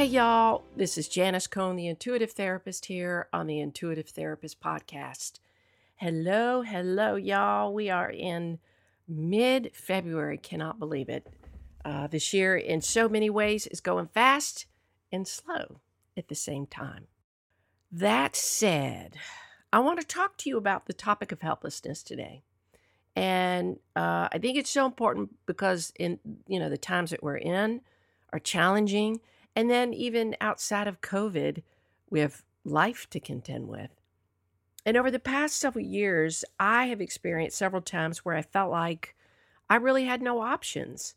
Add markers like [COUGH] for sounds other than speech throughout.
Hey, y'all, this is Janis Cohen, the intuitive therapist, here on the Intuitive Therapist Podcast. Hello, hello, y'all. We are in mid February. Cannot believe it. Uh, this year, in so many ways, is going fast and slow at the same time. That said, I want to talk to you about the topic of helplessness today. And uh, I think it's so important because in you know the times that we're in are challenging and then, even outside of COVID, we have life to contend with. And over the past several years, I have experienced several times where I felt like I really had no options.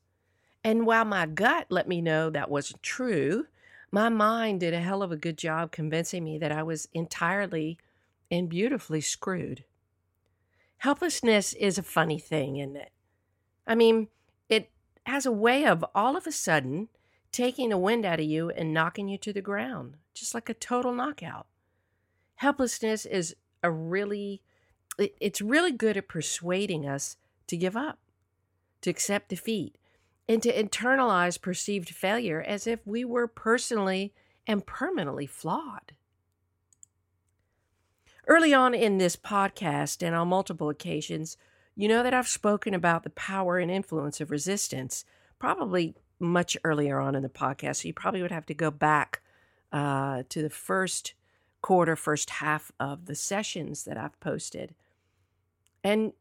And while my gut let me know that wasn't true, my mind did a hell of a good job convincing me that I was entirely and beautifully screwed. Helplessness is a funny thing, isn't it? I mean, it has a way of all of a sudden taking the wind out of you and knocking you to the ground, just like a total knockout. Helplessness is a really, it's really good at persuading us to give up, to accept defeat, and to internalize perceived failure as if we were personally and permanently flawed. Early on in this podcast and on multiple occasions, you know that I've spoken about the power and influence of resistance, probably much earlier on in the podcast. So you probably would have to go back uh, to the first quarter, first half of the sessions that I've posted. And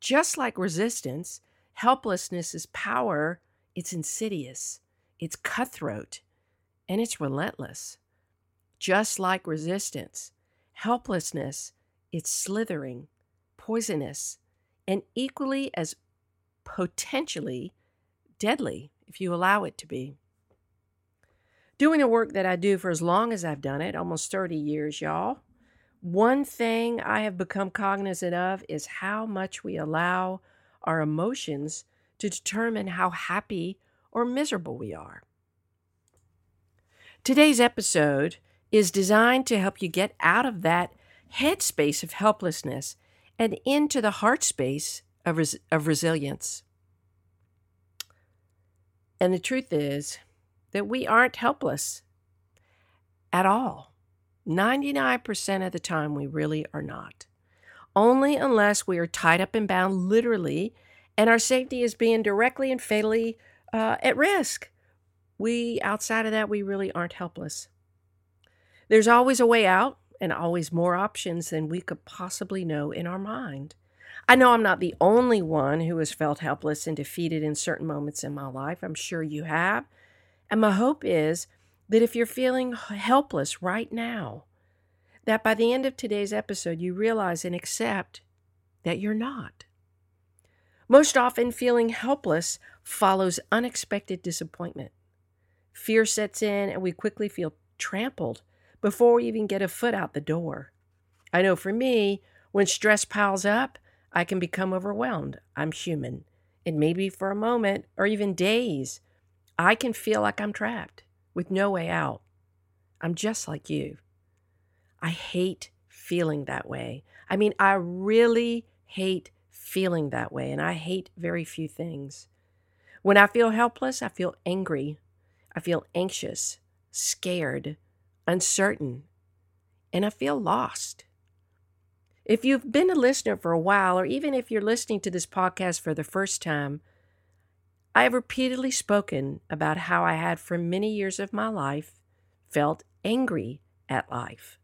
just like resistance, helplessness is power. It's insidious, it's cutthroat, and it's relentless. Just like resistance, helplessness, it's slithering, poisonous, and equally as potentially deadly if you allow it to be. Doing the work that I do for as long as I've done it, almost 30 years, y'all, one thing I have become cognizant of is how much we allow our emotions to determine how happy or miserable we are. Today's episode is designed to help you get out of that headspace of helplessness and into the heart space of, res- of resilience. And the truth is that we aren't helpless at all. 99% of the time, we really are not. Only unless we are tied up and bound literally and our safety is being directly and fatally uh, at risk. We, outside of that, we really aren't helpless. There's always a way out and always more options than we could possibly know in our mind. I know I'm not the only one who has felt helpless and defeated in certain moments in my life. I'm sure you have. And my hope is that if you're feeling helpless right now, that by the end of today's episode, you realize and accept that you're not. Most often, feeling helpless follows unexpected disappointment. Fear sets in, and we quickly feel trampled before we even get a foot out the door. I know for me, when stress piles up, I can become overwhelmed. I'm human. And maybe for a moment or even days, I can feel like I'm trapped with no way out. I'm just like you. I hate feeling that way. I mean, I really hate feeling that way, and I hate very few things. When I feel helpless, I feel angry. I feel anxious, scared, uncertain, and I feel lost. If you've been a listener for a while, or even if you're listening to this podcast for the first time, I have repeatedly spoken about how I had, for many years of my life, felt angry at life.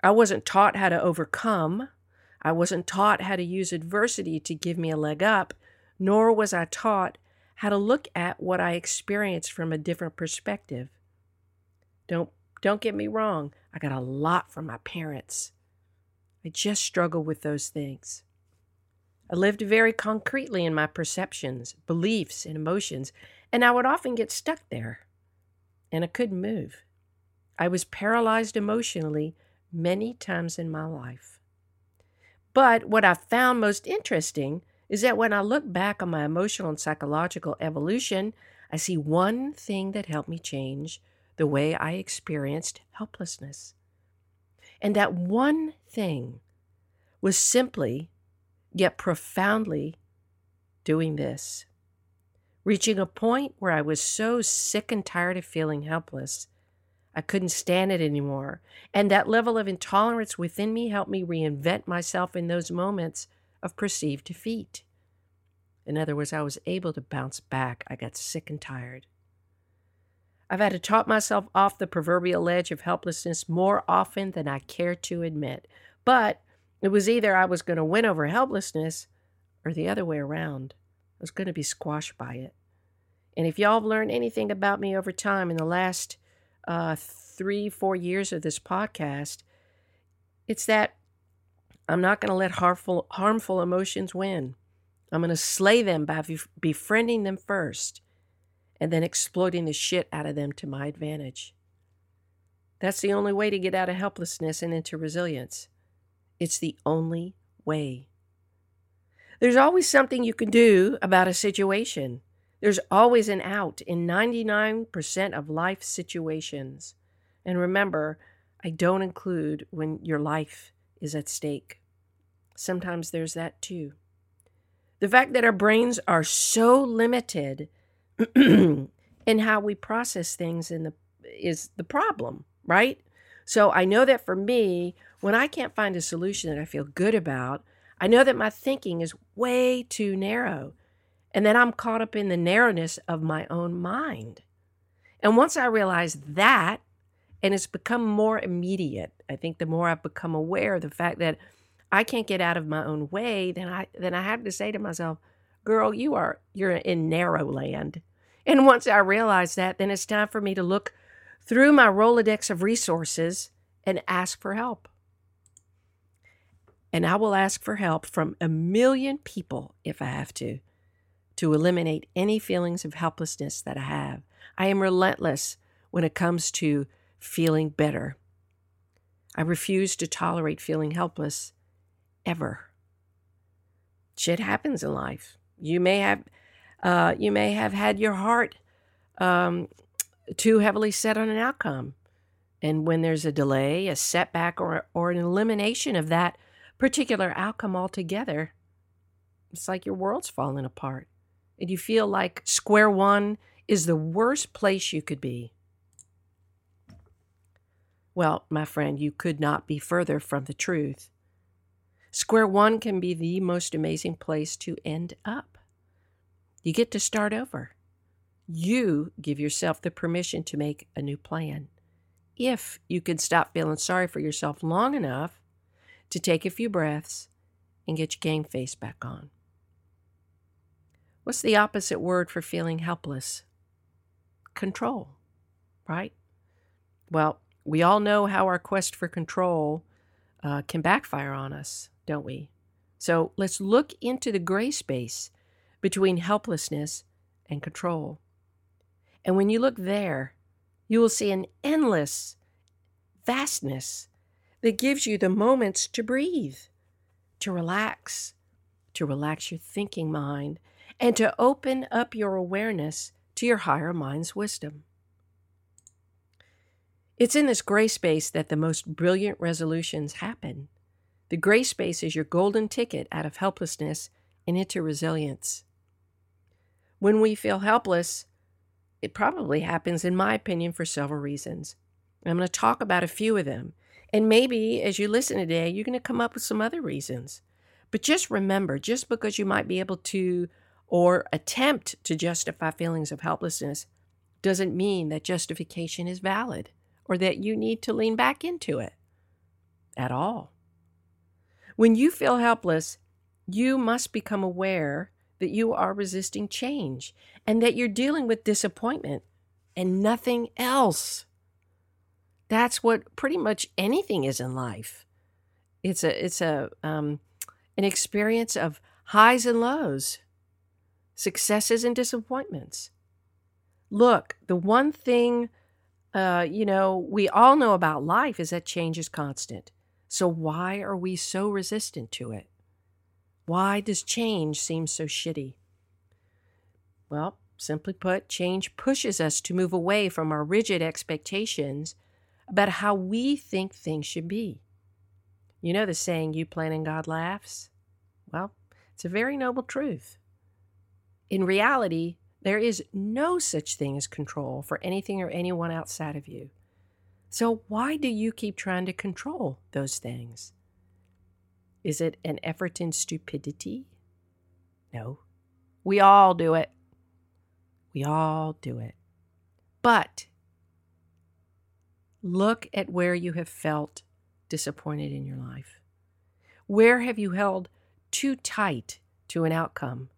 I wasn't taught how to overcome. I wasn't taught how to use adversity to give me a leg up, nor was I taught how to look at what I experienced from a different perspective. Don't don't get me wrong, I got a lot from my parents. I just struggle with those things. I lived very concretely in my perceptions, beliefs, and emotions, And I would often get stuck there and I couldn't move. I was paralyzed emotionally many times in my life. But what I found most interesting is that when I look back on my emotional and psychological evolution, I see one thing that helped me change the way I experienced helplessness. And that one thing was simply, yet profoundly, doing this. Reaching a point where I was so sick and tired of feeling helpless, I couldn't stand it anymore. And that level of intolerance within me helped me reinvent myself in those moments of perceived defeat. In other words, I was able to bounce back. I got sick and tired. I've had to talk myself off the proverbial ledge of helplessness more often than I care to admit. But it was either I was going to win over helplessness or the other way around. I was going to be squashed by it. And if y'all have learned anything about me over time in the last uh, three, four years of this podcast, it's that I'm not going to let harmful, harmful emotions win. I'm going to slay them by befriending them first and then exploiting the shit out of them to my advantage. That's the only way to get out of helplessness and into resilience. It's the only way. There's always something you can do about a situation. There's always an out in 99% of life situations. And remember, I don't include when your life is at stake. Sometimes there's that too. The fact that our brains are so limited [CLEARS THROAT] in how we process things in the is the problem, right? So I know that for me, when I can't find a solution that I feel good about, I know that my thinking is way too narrow and that I'm caught up in the narrowness of my own mind. And once I realize that, and it's become more immediate, I think the more I've become aware of the fact that I can't get out of my own way, then I then I have to say to myself, girl, you are you're in narrow land. And once I realize that, then it's time for me to look through my Rolodex of resources and ask for help. And I will ask for help from a million people if I have to, to eliminate any feelings of helplessness that I have. I am relentless when it comes to feeling better. I refuse to tolerate feeling helpless ever. Shit happens in life. You may have uh, you may have had your heart um, too heavily set on an outcome. And when there's a delay, a setback, or, or an elimination of that particular outcome altogether, it's like your world's falling apart. And you feel like square one is the worst place you could be. Well, my friend, you could not be further from the truth. Square one can be the most amazing place to end up. You get to start over. You give yourself the permission to make a new plan. If you can stop feeling sorry for yourself long enough to take a few breaths and get your game face back on. What's the opposite word for feeling helpless? Control, right? Well, we all know how our quest for control uh, can backfire on us, don't we? So let's look into the gray space between helplessness and control. And when you look there, you will see an endless vastness that gives you the moments to breathe, to relax, to relax your thinking mind, and to open up your awareness to your higher mind's wisdom. It's in this gray space that the most brilliant resolutions happen. The gray space is your golden ticket out of helplessness and into resilience. When we feel helpless, it probably happens, in my opinion, for several reasons. I'm going to talk about a few of them. And maybe as you listen today, you're going to come up with some other reasons. But just remember just because you might be able to or attempt to justify feelings of helplessness doesn't mean that justification is valid or that you need to lean back into it at all. When you feel helpless, you must become aware that you are resisting change and that you're dealing with disappointment and nothing else. That's what pretty much anything is in life. It's a it's a um, an experience of highs and lows, successes and disappointments. Look, the one thing, uh, you know, we all know about life is that change is constant. So why are we so resistant to it? Why does change seem so shitty? Well, simply put, change pushes us to move away from our rigid expectations about how we think things should be. You know the saying, you plan and God laughs? Well, it's a very noble truth. In reality, there is no such thing as control for anything or anyone outside of you. So, why do you keep trying to control those things? Is it an effort in stupidity? No. We all do it. We all do it. But look at where you have felt disappointed in your life. Where have you held too tight to an outcome?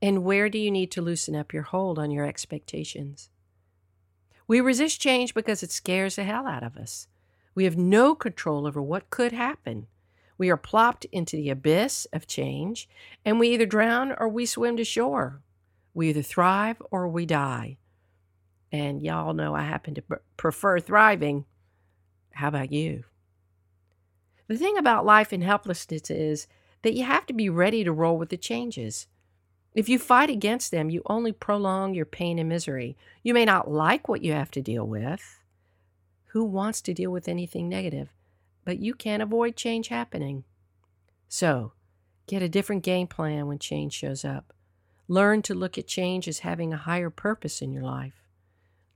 And where do you need to loosen up your hold on your expectations? We resist change because it scares the hell out of us. We have no control over what could happen. We are plopped into the abyss of change, and we either drown or we swim to shore. We either thrive or we die. And y'all know I happen to prefer thriving. How about you? The thing about life and helplessness is that you have to be ready to roll with the changes. If you fight against them, you only prolong your pain and misery. You may not like what you have to deal with. Who wants to deal with anything negative? But you can't avoid change happening. So, get a different game plan when change shows up. Learn to look at change as having a higher purpose in your life.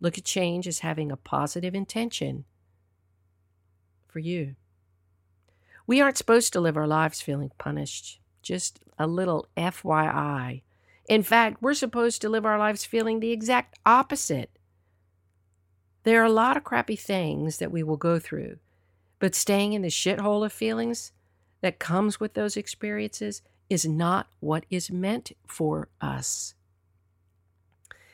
Look at change as having a positive intention for you. We aren't supposed to live our lives feeling punished. Just a little FYI. In fact, we're supposed to live our lives feeling the exact opposite. There are a lot of crappy things that we will go through, but staying in the shithole of feelings that comes with those experiences is not what is meant for us.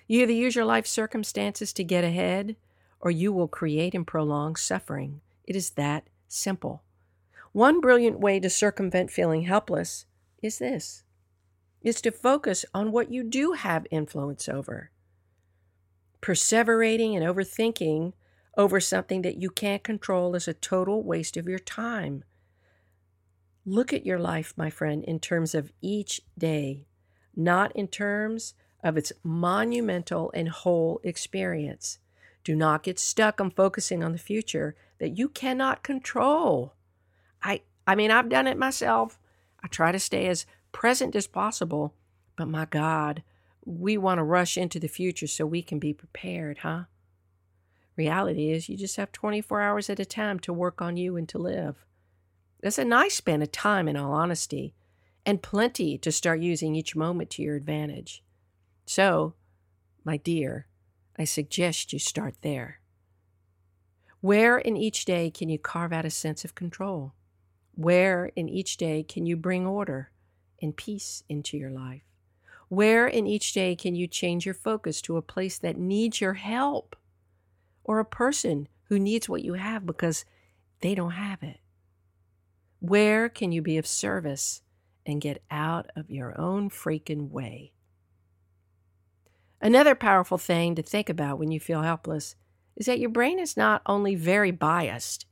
You either use your life circumstances to get ahead, or you will create and prolong suffering. It is that simple. One brilliant way to circumvent feeling helpless is this is to focus on what you do have influence over. Perseverating and overthinking over something that you can't control is a total waste of your time. Look at your life, my friend, in terms of each day, not in terms of its monumental and whole experience. Do not get stuck on focusing on the future that you cannot control. I I mean, I've done it myself. I try to stay as present as possible. But my God, we want to rush into the future so we can be prepared, huh? Reality is, you just have 24 hours at a time to work on you and to live. That's a nice span of time, in all honesty, and plenty to start using each moment to your advantage. So, my dear, I suggest you start there. Where in each day can you carve out a sense of control? Where in each day can you bring order? and peace into your life? Where in each day can you change your focus to a place that needs your help or a person who needs what you have because they don't have it? Where can you be of service and get out of your own freaking way? Another powerful thing to think about when you feel helpless is that your brain is not only very biased,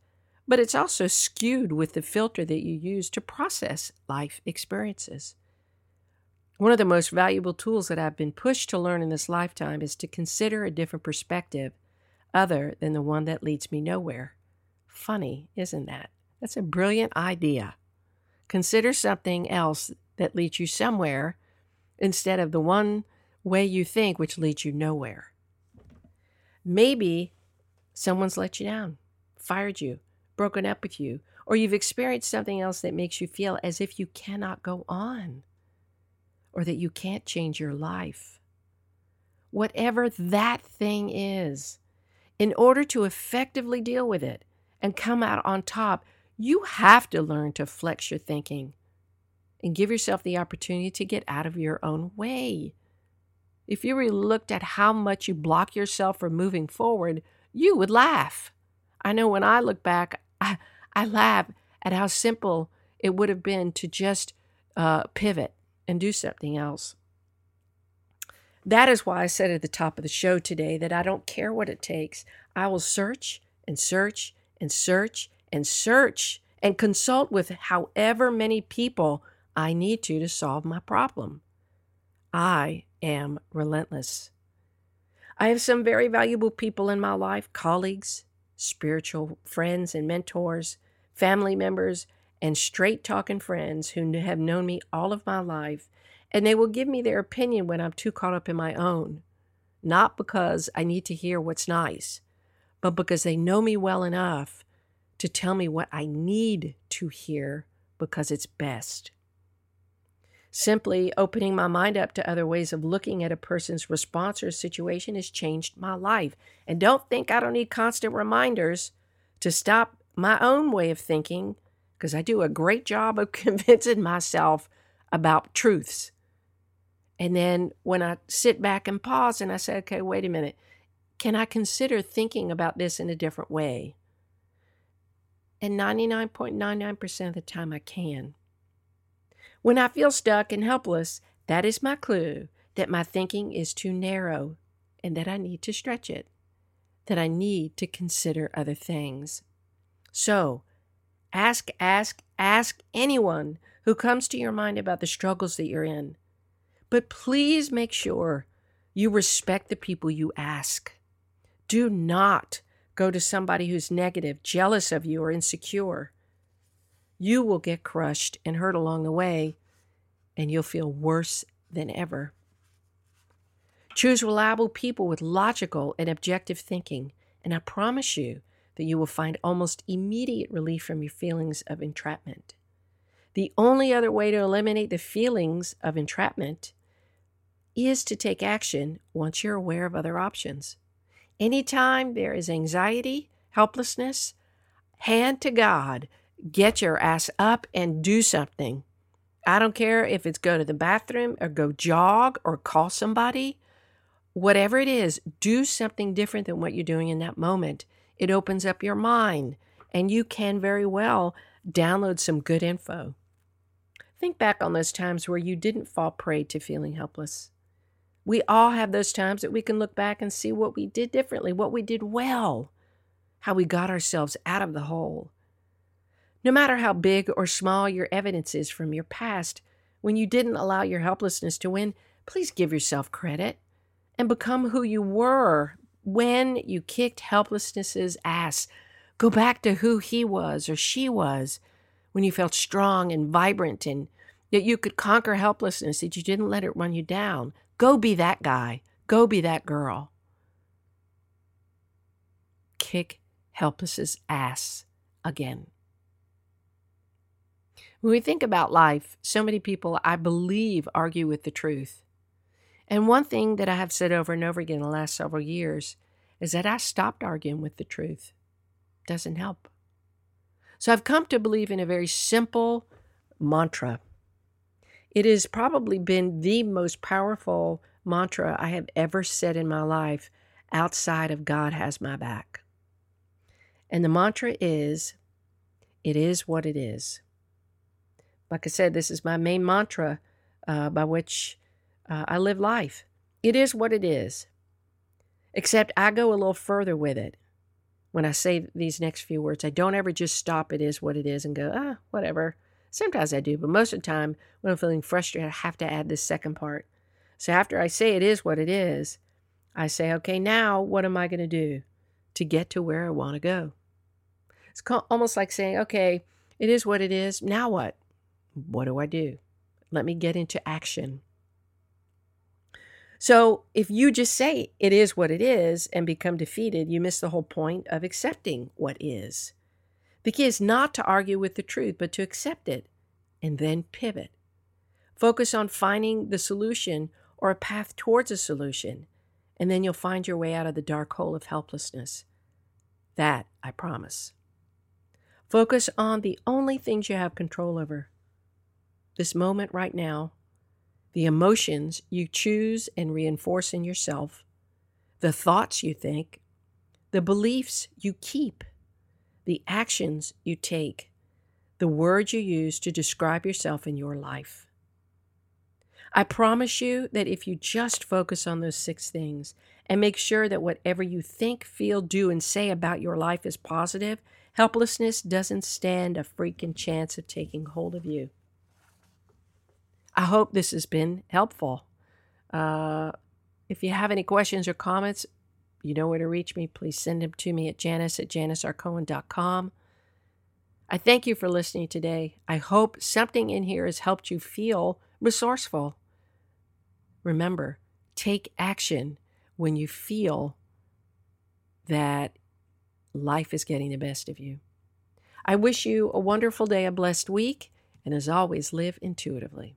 but it's also skewed with the filter that you use to process life experiences. One of the most valuable tools that I've been pushed to learn in this lifetime is to consider a different perspective other than the one that leads me nowhere. Funny, isn't that? That's a brilliant idea. Consider something else that leads you somewhere instead of the one way you think which leads you nowhere. Maybe someone's let you down, fired you, broken up with you, or you've experienced something else that makes you feel as if you cannot go on or that you can't change your life. Whatever that thing is, in order to effectively deal with it and come out on top, you have to learn to flex your thinking and give yourself the opportunity to get out of your own way. If you really looked at how much you block yourself from moving forward, you would laugh. I know when I look back, I, I laugh at how simple it would have been to just uh, pivot and do something else. That is why I said at the top of the show today that I don't care what it takes. I will search and search and search and search and consult with however many people I need to to solve my problem. I am relentless. I have some very valuable people in my life colleagues, spiritual friends and mentors, family members, and straight talking friends who have known me all of my life, and they will give me their opinion when I'm too caught up in my own. Not because I need to hear what's nice, but because they know me well enough to tell me what I need to hear because it's best. Simply opening my mind up to other ways of looking at a person's response or situation has changed my life. And don't think I don't need constant reminders to stop my own way of thinking, because I do a great job of [LAUGHS] convincing myself about truths. And then when I sit back and pause and I say, okay, wait a minute, can I consider thinking about this in a different way? And 99.99% of the time I can. When I feel stuck and helpless, that is my clue that my thinking is too narrow and that I need to stretch it, that I need to consider other things. So, ask, ask, ask anyone who comes to your mind about the struggles that you're in. But please make sure you respect the people you ask. Do not go to somebody who's negative, jealous of you, or insecure you will get crushed and hurt along the way, and you'll feel worse than ever. Choose reliable people with logical and objective thinking, and I promise you that you will find almost immediate relief from your feelings of entrapment. The only other way to eliminate the feelings of entrapment is to take action once you're aware of other options. Anytime there is anxiety, helplessness, hand to God get your ass up and do something. I don't care if it's go to the bathroom or go jog or call somebody. Whatever it is, do something different than what you're doing in that moment. It opens up your mind, and you can very well download some good info. Think back on those times where you didn't fall prey to feeling helpless. We all have those times that we can look back and see what we did differently, what we did well, how we got ourselves out of the hole. No matter how big or small your evidence is from your past, when you didn't allow your helplessness to win, please give yourself credit and become who you were when you kicked helplessness's ass. Go back to who he was or she was when you felt strong and vibrant and that you could conquer helplessness, that you didn't let it run you down. Go be that guy. Go be that girl. Kick helpless's ass again. When we think about life, so many people, I believe, argue with the truth. And one thing that I have said over and over again in the last several years is that I stopped arguing with the truth. Doesn't help. So I've come to believe in a very simple mantra. It has probably been the most powerful mantra I have ever said in my life outside of God has my back. And the mantra is, it is what it is like I said, this is my main mantra uh, by which uh, I live life. It is what it is. Except I go a little further with it when I say these next few words. I don't ever just stop it is what it is and go, ah, whatever. Sometimes I do, but most of the time when I'm feeling frustrated, I have to add this second part. So after I say it is what it is, I say, okay, now what am I going to do to get to where I want to go? It's almost like saying, okay, it is what it is. Now what? What do I do? Let me get into action. So, if you just say it is what it is and become defeated, you miss the whole point of accepting what is. The key is not to argue with the truth, but to accept it and then pivot. Focus on finding the solution or a path towards a solution, and then you'll find your way out of the dark hole of helplessness. That I promise. Focus on the only things you have control over this moment right now, the emotions you choose and reinforce in yourself, the thoughts you think, the beliefs you keep, the actions you take, the words you use to describe yourself in your life. I promise you that if you just focus on those six things and make sure that whatever you think, feel, do, and say about your life is positive, helplessness doesn't stand a freaking chance of taking hold of you. I hope this has been helpful. Uh, if you have any questions or comments, you know where to reach me. Please send them to me at janis at janisrcohen.com. I thank you for listening today. I hope something in here has helped you feel resourceful. Remember, take action when you feel that life is getting the best of you. I wish you a wonderful day, a blessed week, and as always, live intuitively.